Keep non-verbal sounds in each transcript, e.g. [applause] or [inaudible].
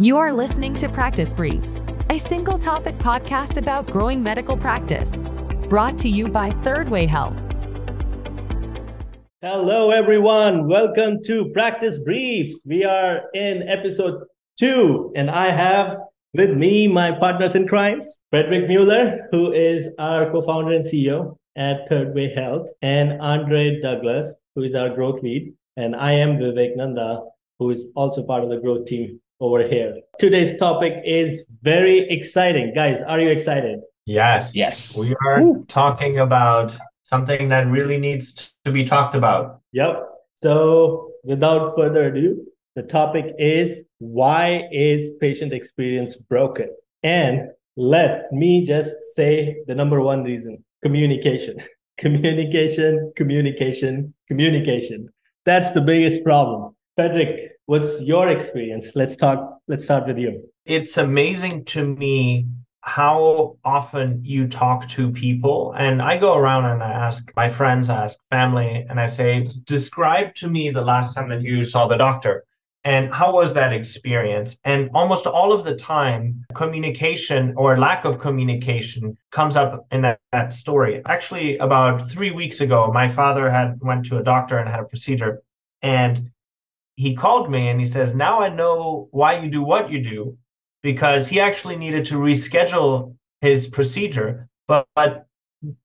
You are listening to Practice Briefs, a single topic podcast about growing medical practice, brought to you by Third Way Health. Hello, everyone. Welcome to Practice Briefs. We are in episode two, and I have with me my partners in crimes, Frederick Mueller, who is our co founder and CEO at Third Way Health, and Andre Douglas, who is our growth lead. And I am Vivek Nanda, who is also part of the growth team over here. Today's topic is very exciting. Guys, are you excited? Yes. Yes. We are Ooh. talking about something that really needs to be talked about. Yep. So, without further ado, the topic is why is patient experience broken? And let me just say the number one reason communication. [laughs] communication, communication, communication. That's the biggest problem. Frederick, what's your experience? Let's talk. Let's start with you. It's amazing to me how often you talk to people. And I go around and I ask my friends, I ask family, and I say, describe to me the last time that you saw the doctor. And how was that experience? And almost all of the time, communication or lack of communication comes up in that, that story. Actually, about three weeks ago, my father had went to a doctor and had a procedure. And he called me and he says, Now I know why you do what you do, because he actually needed to reschedule his procedure, but, but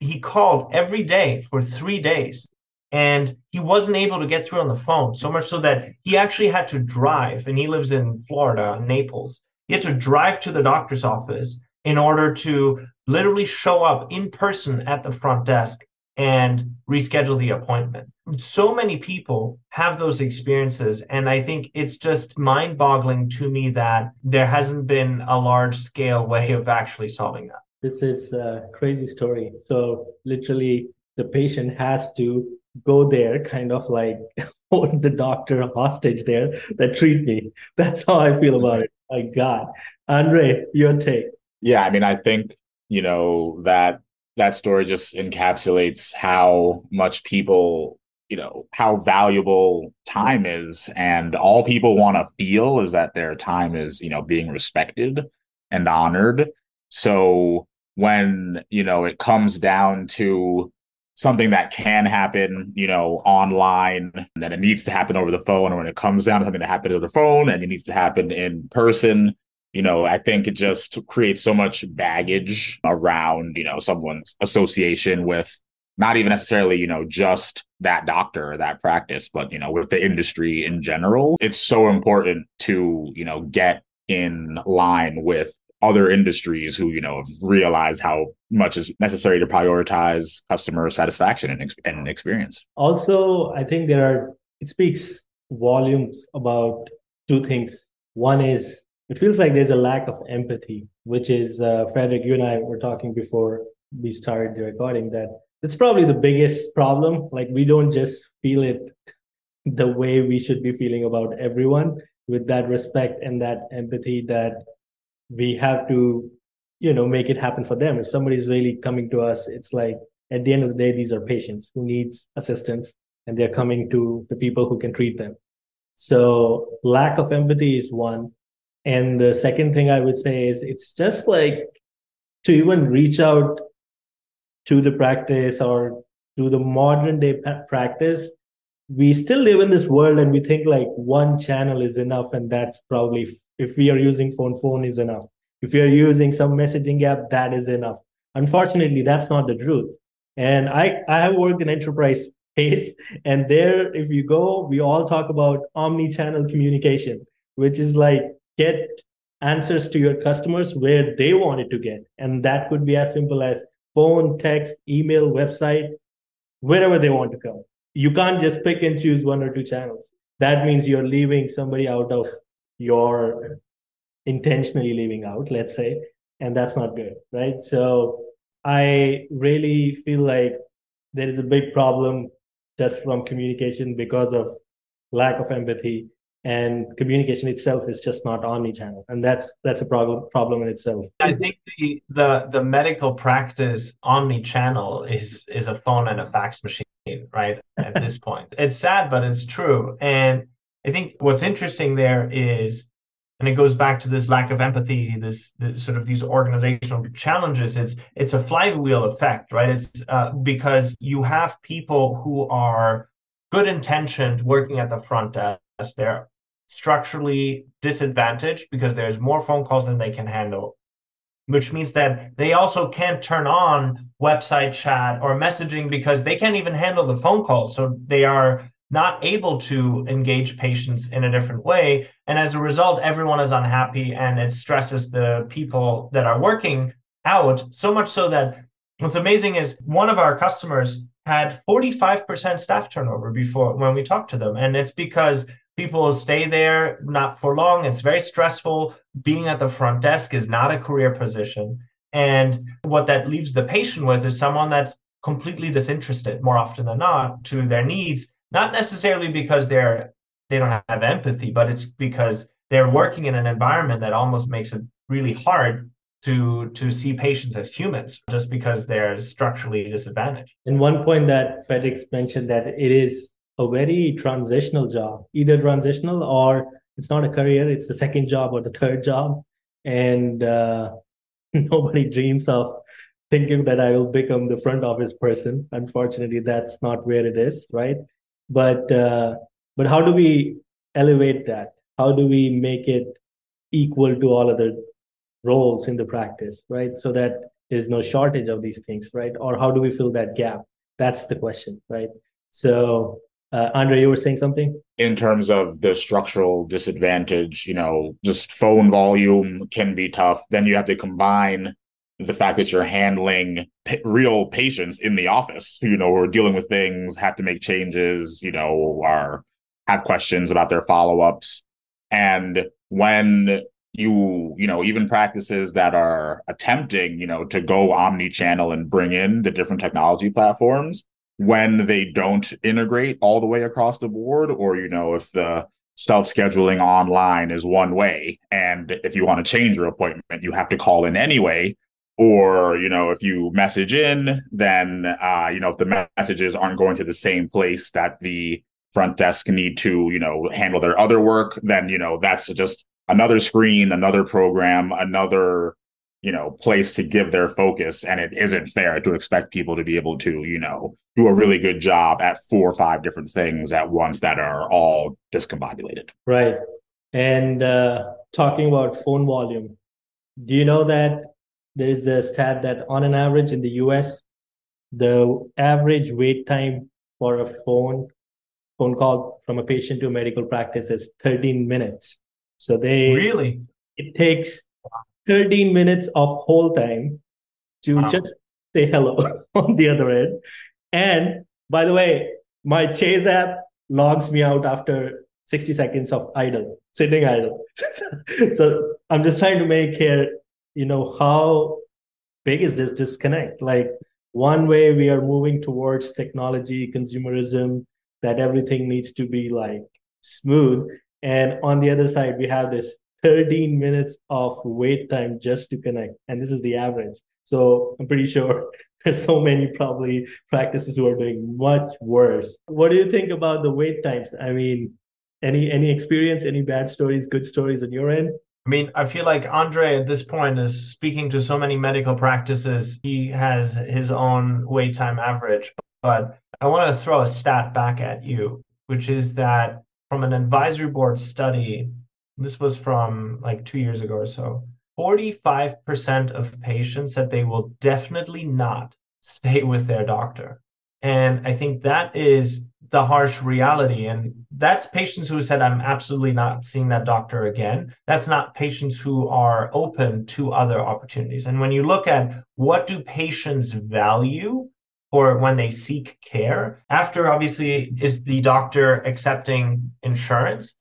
he called every day for three days and he wasn't able to get through on the phone so much so that he actually had to drive and he lives in florida naples. He had to drive to the doctor's office in order to literally show up in person at the front desk and reschedule the appointment so many people have those experiences and i think it's just mind-boggling to me that there hasn't been a large scale way of actually solving that this is a crazy story so literally the patient has to go there, kind of like [laughs] hold the doctor hostage there that treat me. That's how I feel about it. My God. Andre, your take. Yeah, I mean, I think, you know, that that story just encapsulates how much people, you know, how valuable time is. And all people want to feel is that their time is, you know, being respected and honored. So when, you know, it comes down to something that can happen, you know, online, that it needs to happen over the phone, or when it comes down to something to happen over the phone and it needs to happen in person, you know, I think it just creates so much baggage around, you know, someone's association with not even necessarily, you know, just that doctor or that practice, but, you know, with the industry in general. It's so important to, you know, get in line with other industries who you know have realized how much is necessary to prioritize customer satisfaction and, and experience also i think there are it speaks volumes about two things one is it feels like there's a lack of empathy which is uh, frederick you and i were talking before we started the recording that it's probably the biggest problem. Like we don't just feel it the way we should be feeling about everyone. With that respect and that empathy that we have to you know make it happen for them. If somebody's really coming to us it's like at the end of the day these are patients who needs assistance and they're coming to the people who can treat them. So lack of empathy is one. And the second thing i would say is it's just like to even reach out to the practice or to the modern day practice we still live in this world and we think like one channel is enough and that's probably if we are using phone phone is enough. If you're using some messaging app that is enough. Unfortunately that's not the truth. And i i have worked in enterprise [laughs] space and there if you go we all talk about omni-channel communication which is like get answers to your customers where they want it to get. And that could be as simple as phone text email website wherever they want to come. You can't just pick and choose one or two channels. That means you're leaving somebody out of your intentionally leaving out let's say and that's not good right? So i really feel like there is a big problem just from communication because of lack of empathy and communication itself is just not omni-channel. And that's that's a problem problem in itself. I think the the, the medical practice omni-channel is is a phone and a fax machine right [laughs] at this point. It's sad but it's true. And i think what's interesting there is and it goes back to this lack of empathy this, this, sort of these organizational challenges it's it's a flywheel effect right? It's uh, because you have people who are good intentioned working at the front desk they're structurally disadvantaged because there's more phone calls than they can handle which means that they also can't turn on website chat or messaging because they can't even handle the phone calls so they are not able to engage patients in a different way. And as a result, everyone is unhappy and it stresses the people that are working out so much so that what's amazing is one of our customers had 45% staff turnover before when we talked to them. And it's because people stay there not for long. It's very stressful. Being at the front desk is not a career position. And what that leaves the patient with is someone that's completely disinterested more often than not to their needs not necessarily because they're they don't have empathy, but it's because they're working in an environment that almost makes it really hard to to see patients as humans just because they're structurally disadvantaged. And one point that Frederick mentioned that it is a very transitional job, either transitional or it's not a career, it's the second job or the third job. And uh, [laughs] nobody dreams of thinking that I will become the front office person. Unfortunately, that's not where it is, right? but uh, but how do we elevate that how do we make it equal to all other roles in the practice right so that there's no shortage of these things right or how do we fill that gap that's the question right so uh, andre you were saying something in terms of the structural disadvantage you know just phone volume can be tough then you have to combine the fact that you're handling p- real patients in the office, you know, who are dealing with things, have to make changes, you know, are have questions about their follow ups. And when you, you know, even practices that are attempting, you know, to go omni channel and bring in the different technology platforms, when they don't integrate all the way across the board, or, you know, if the self scheduling online is one way, and if you want to change your appointment, you have to call in anyway. Or you know if you message in then uh, you know if the messages aren't going to the same place that the front desk need to you know handle their other work then you know that's just another screen another program another you know place to give their focus and it isn't fair to expect people to be able to you know do a really good job at four or five different things at once that are all discombobulated. Right. And uh, talking about phone volume do you know that there is a stat that on an average in the US, the average wait time for a phone phone call from a patient to a medical practice is 13 minutes. So they really? It takes 13 minutes of whole time to wow. just say hello [laughs] on the other end. And by the way, my Chase app logs me out after 60 seconds of idle, sitting idle. [laughs] so I'm just trying to make here you know how big is this disconnect like one way we are moving towards technology consumerism that everything needs to be like smooth and on the other side we have this 13 minutes of wait time just to connect and this is the average so i'm pretty sure [laughs] there's so many probably practices who are doing much worse what do you think about the wait times i mean any any experience any bad stories good stories on your end I mean, I feel like Andre at this point is speaking to so many medical practices. He has his own wait time average. But I want to throw a stat back at you, which is that from an advisory board study, this was from like two years ago or so, 45% of patients said they will definitely not stay with their doctor. And I think that is the harsh reality. And that's patients who said, I'm absolutely not seeing that doctor again. That's not patients who are open to other opportunities. And when you look at what do patients value for when they seek care, after obviously is the doctor accepting insurance,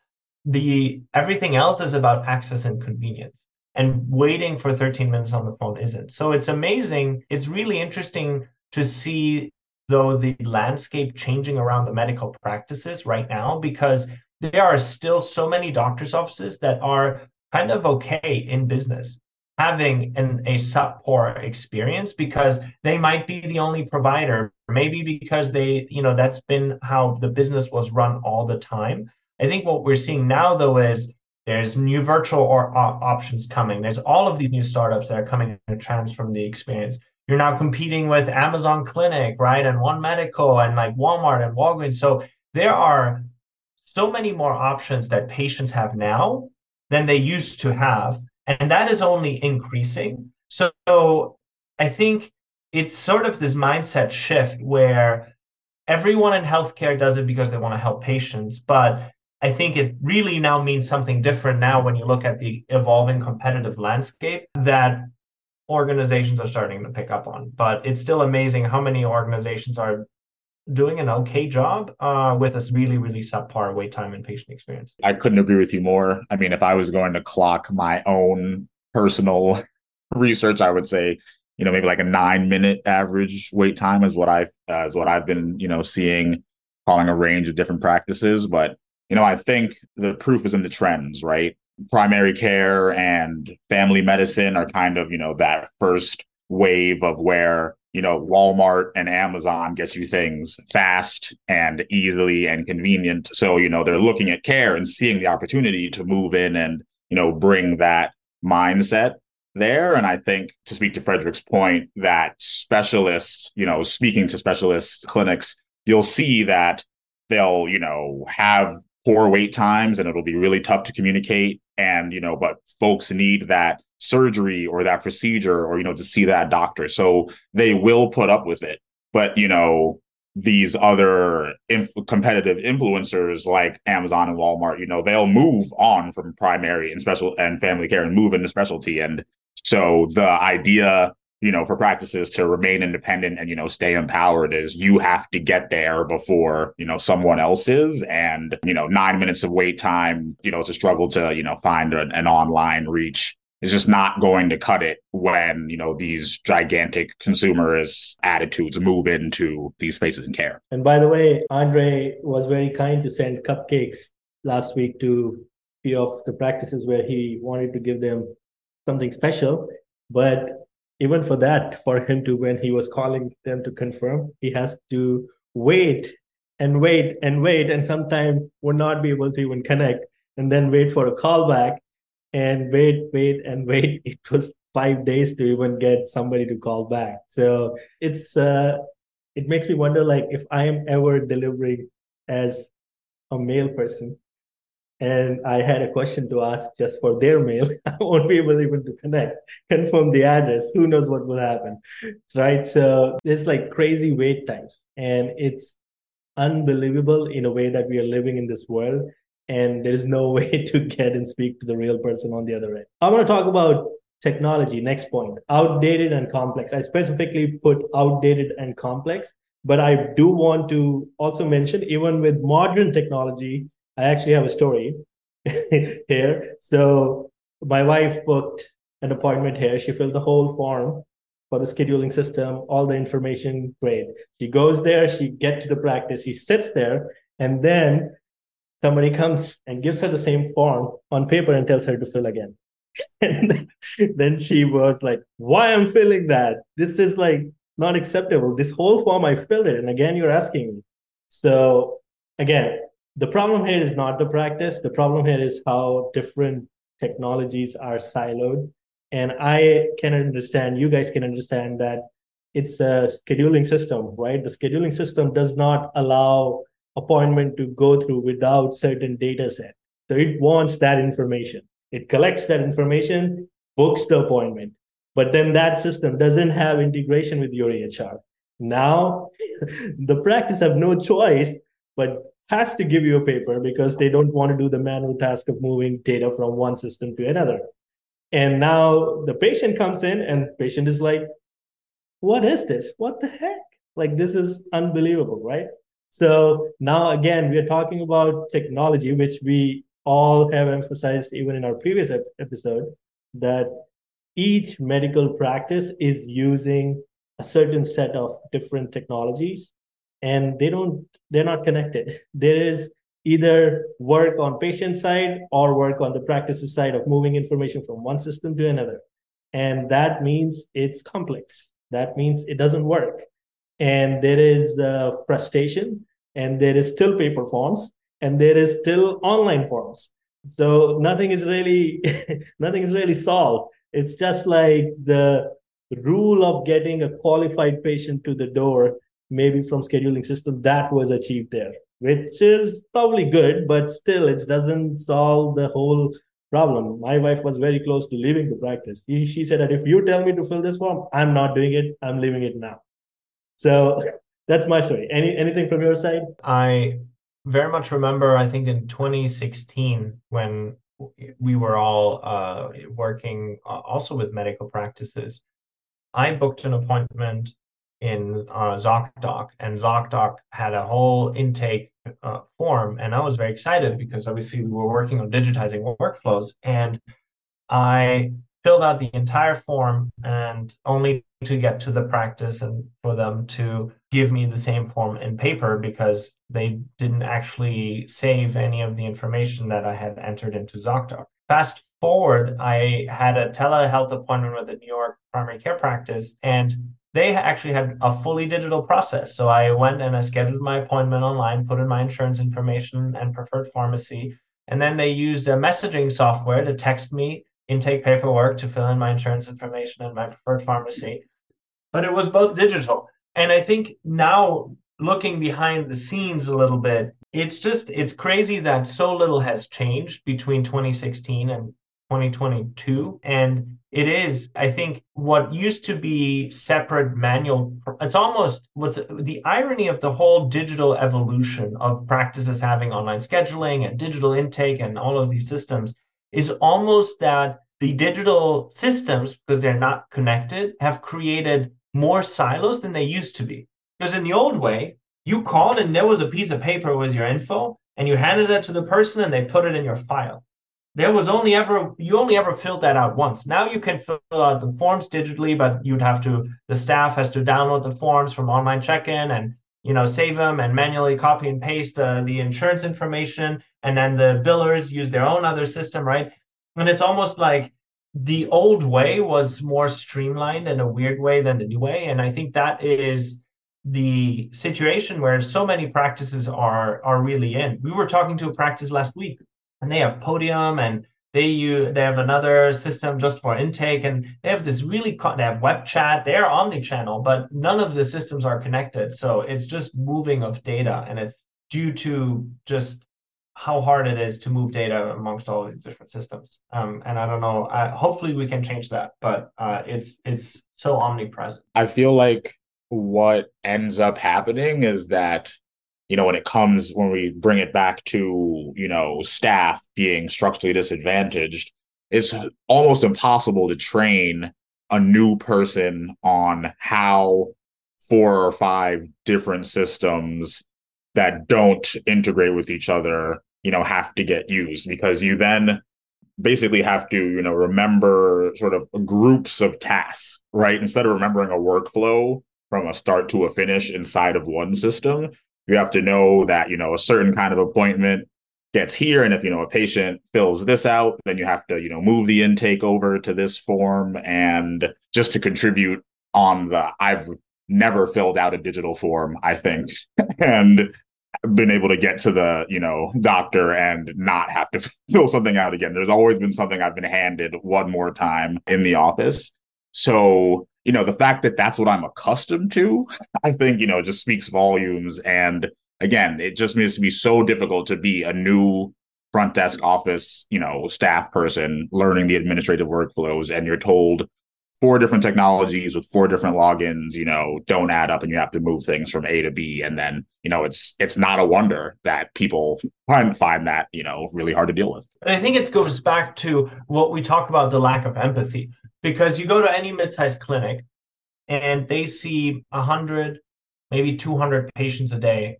the everything else is about access and convenience. And waiting for 13 minutes on the phone isn't. So it's amazing. It's really interesting to see though the landscape changing around the medical practices right now because there are still so many doctors' offices that are kind of okay in business having an, a subpar experience because they might be the only provider maybe because they you know that's been how the business was run all the time i think what we're seeing now though is There's new virtual or, uh, options coming. There's all of these new startups that are coming to transform the experience. You're now competing with Amazon Clinic, right? And One Medical and like Walmart and Walgreens. So there are so many more options that patients have now than they used to have. And that is only increasing. So, so I think it's sort of this mindset shift where everyone in healthcare does it because they want to help patients. But I think it really now means something different now when you look at the evolving competitive landscape that organizations are starting to pick up on. But it's still amazing how many organizations are doing an okay job uh, with a really, really subpar wait time and patient experience. I couldn't agree with you more. I mean, if I was going to clock my own personal [laughs] research, I would say, you know, maybe like a nine minute average wait time is what I've uh, is what I've been, you know, seeing, calling a range of different practices. But you know, I think the proof is in the trends, right? Primary care and family medicine are kind of, you know, that first wave of where you know, Walmart and Amazon gets you things fast and easily and convenient. So, you know, they're looking at care and seeing the opportunity to move in and, you know, bring that mindset there. And I think to speak to Frederick's point, that specialists, you know, speaking to specialist clinics, you'll see that they'll, you know, have poor wait times and it'll be really tough to communicate. And, you know, but folks need that surgery or that procedure or you know to see that doctor so they will put up with it but you know these other inf- competitive influencers like Amazon and Walmart, you know, they'll move on from primary and special and family care and move into specialty. And so the idea, you know, for practices to remain independent and, you know, stay empowered is you have to get there before, you know, someone else is. And, you know, nine minutes of wait time, you know, it's a struggle to, you know, find an, an online reach is just not going to cut it when you know these gigantic consumerist attitudes move into these spaces in care. And by the way, Andre was very kind to send cupcakes last week to few of the practices where he wanted to give them something special. But even for that, for him to when he was calling them to confirm, he has to wait and wait and wait, and sometimes would not be able to even connect, and then wait for a call back and wait, wait, and wait. [laughs] It was five days to even get somebody to call back. So it's uh, it makes me wonder, like, if I am ever delivering as a mail person, and I had a question to ask just for their mail, [laughs] I won't be able even to connect, confirm the address. Who knows what will happen, right? So there's like crazy wait times, and it's unbelievable in a way that we are living in this world and there's no [laughs] way to get and speak to the real person on the other end. I want to talk about technology. Next point outdated and complex. I specifically put outdated and complex, but I do want to also mention even with modern technology, I actually have a story [laughs] here. So my wife booked an appointment here. She filled the whole form for the scheduling system, all the information, great. She goes there, she gets to the practice, she sits there, and then somebody comes and gives her the same form on paper and tells her to fill again. [laughs] and then she was like, Why I'm filling that? This is like not acceptable. This whole form I filled it. And again, you're asking me. So again, the problem here is not the practice. The problem here is how different technologies are siloed. And I can understand, you guys can understand that it's a scheduling system, right? The scheduling system does not allow appointment to go through without certain data set. So it wants that information. It collects that information, books the appointment. But then that system doesn't have integration with your EHR. Now [laughs] the practice have no choice, but has to give you a paper because they don't want to do the manual task of moving data from one system to another. And now the patient comes in and patient is like, what is this? What the heck? Like this is unbelievable, right? So now again, we are talking about technology, which we all have emphasized even in our previous episode, that each medical practice is using a certain set of different technologies and they don't they're not connected. [laughs] There is either work on patient side or work on the practices side of moving information from one system to another. And that means it's complex. That means it doesn't work. And there is uh, frustration and there is still paper forms and there is still online forms. So nothing is really [laughs] nothing is really solved. It's just like the rule of getting a qualified patient to the door, maybe from scheduling system, that was achieved there, which is probably good, but still it doesn't solve the whole problem. My wife was very close to leaving the practice. She said that if you tell me to fill this form, I'm not doing it. I'm leaving it now. So [laughs] that's my story. Any anything from your side? I very much remember. I think in 2016 when we were all uh, working uh, also with medical practices. I booked an appointment in uh, ZocDoc, and ZocDoc had a whole intake uh, form, and I was very excited because obviously we were working on digitizing workflows, and I filled out the entire form, and only to get to the practice and for them to give me the same form in paper because they didn't actually save any of the information that I had entered into ZocDoc. Fast forward, I had a telehealth appointment with a New York primary care practice, and they actually had a fully digital process. So I went and I scheduled my appointment online, put in my insurance information and preferred pharmacy. And then they used a messaging software to text me intake paperwork to fill in my insurance information and my preferred pharmacy. But it was both digital. And I think now looking behind the scenes a little bit, it's just it's crazy that so little has changed between 2016 and 2022 and it is i think what used to be separate manual it's almost what's the irony of the whole digital evolution of practices having online scheduling and digital intake and all of these systems is almost that the digital systems because they're not connected have created more silos than they used to be. Because in the old way you called and there was a piece of paper with your info and you handed it to the person and they put it in your file there was only ever you only ever filled that out once. Now you can fill out the forms digitally but you'd have to the staff has to download the forms from online check-in and you know save them and manually copy and paste uh, the insurance information. And then the billers use their own other system right? And it's almost like the old way was more streamlined in a weird way than the new way. And i think that is the situation where so many practices are are really in. We were talking to a practice last week and they have Podium and they use they have another system just for intake and they have this really they have web chat they're omni-channel but none of the systems are connected so it's just moving of data and it's due to just how hard it is to move data amongst all these different systems. Um, and i don't know I, hopefully we can change that but uh, it's it's so omnipresent. I feel like what ends up happening is that you know, when it comes when we bring it back to, you know, staff being structurally disadvantaged, it's almost impossible to train a new person on how four or five different systems that don't integrate with each other, you know, have to get used because you then basically have to, you know, remember sort of groups of tasks, right? Instead of remembering a workflow from a start to a finish inside of one system, you have to know that you know a certain kind of appointment gets here and if you know a patient fills this out then you have to you know move the intake over to this form. And just to contribute on the i've never filled out a digital form i think [laughs] and been able to get to the you know doctor and not have to [laughs] fill something out again. There's always been something i've been handed one more time in the office. So you know, the fact that that's what I'm accustomed to, I think, you know, just speaks volumes. And again, it just needs to be so difficult to be a new front desk office, you know, staff person learning the administrative workflows and you're told four different technologies with four different logins, you know, don't add up and you have to move things from A to B. And then, you know, it's it's not a wonder that people find find that, you know, really hard to deal with. And I think it goes back to what we talk about the lack of empathy because you go to any mid-sized clinic and they see 100 maybe 200 patients a day.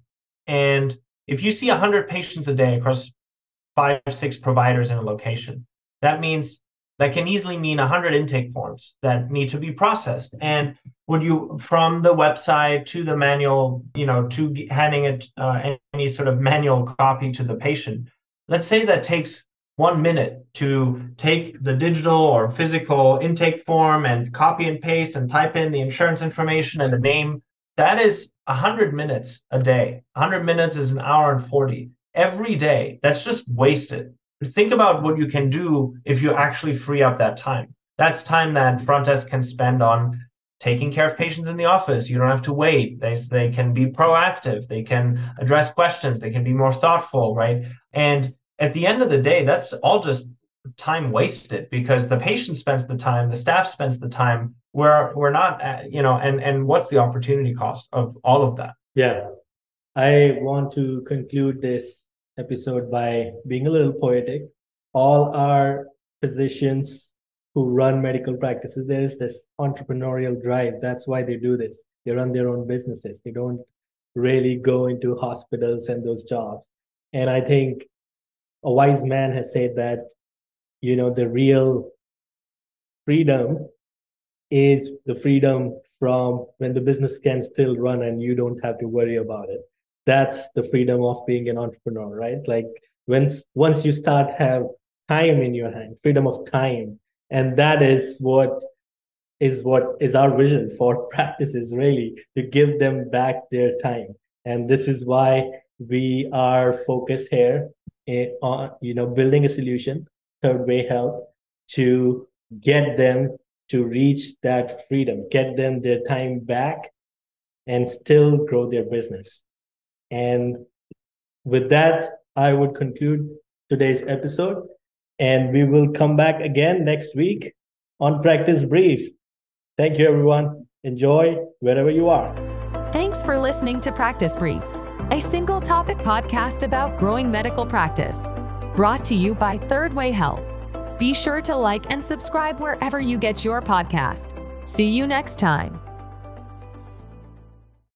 And if you see 100 patients a day across five six providers in a location that means that can easily mean 100 intake forms that need to be processed. And would you from the website to the manual you know to handing it uh, any sort of manual copy to the patient let's say that takes one minute to take the digital or physical intake form and copy and paste and type in the insurance information and the name, that is 100 minutes a day. 100 minutes is an hour and 40 every day. That's just wasted. think about what you can do if you actually free up that time. That's time that front desk can spend on taking care of patients in the office. You don't have to wait. They, they can be proactive. They can address questions. They can be more thoughtful, right? And at the end of the day, that's all just time wasted because the patient spends the time, the staff spends the time. We're we're not, uh, you know, and and what's the opportunity cost of all of that? Yeah, I want to conclude this episode by being a little poetic. All our physicians who run medical practices, there is this entrepreneurial drive. That's why they do this. They run their own businesses. They don't really go into hospitals and those jobs. And I think a wise man has said that, you know, the real freedom is the freedom from when the business can still run and you don't have to worry about it. That's the freedom of being an entrepreneur, right? Like once once you start have time in your hand, freedom of time, and that is what is what is our vision for [laughs] practices really to give them back their time and this is why we are focused here on uh, you know building a solution third way health to get them to reach that freedom get them their time back and still grow their business and with that i would conclude today's episode and we will come back again next week on Practice Brief. Thank you, everyone. Enjoy wherever you are. Thanks for listening to Practice Briefs, a single topic podcast about growing medical practice. Brought to you by Third Way Health. Be sure to like and subscribe wherever you get your podcast. See you next time.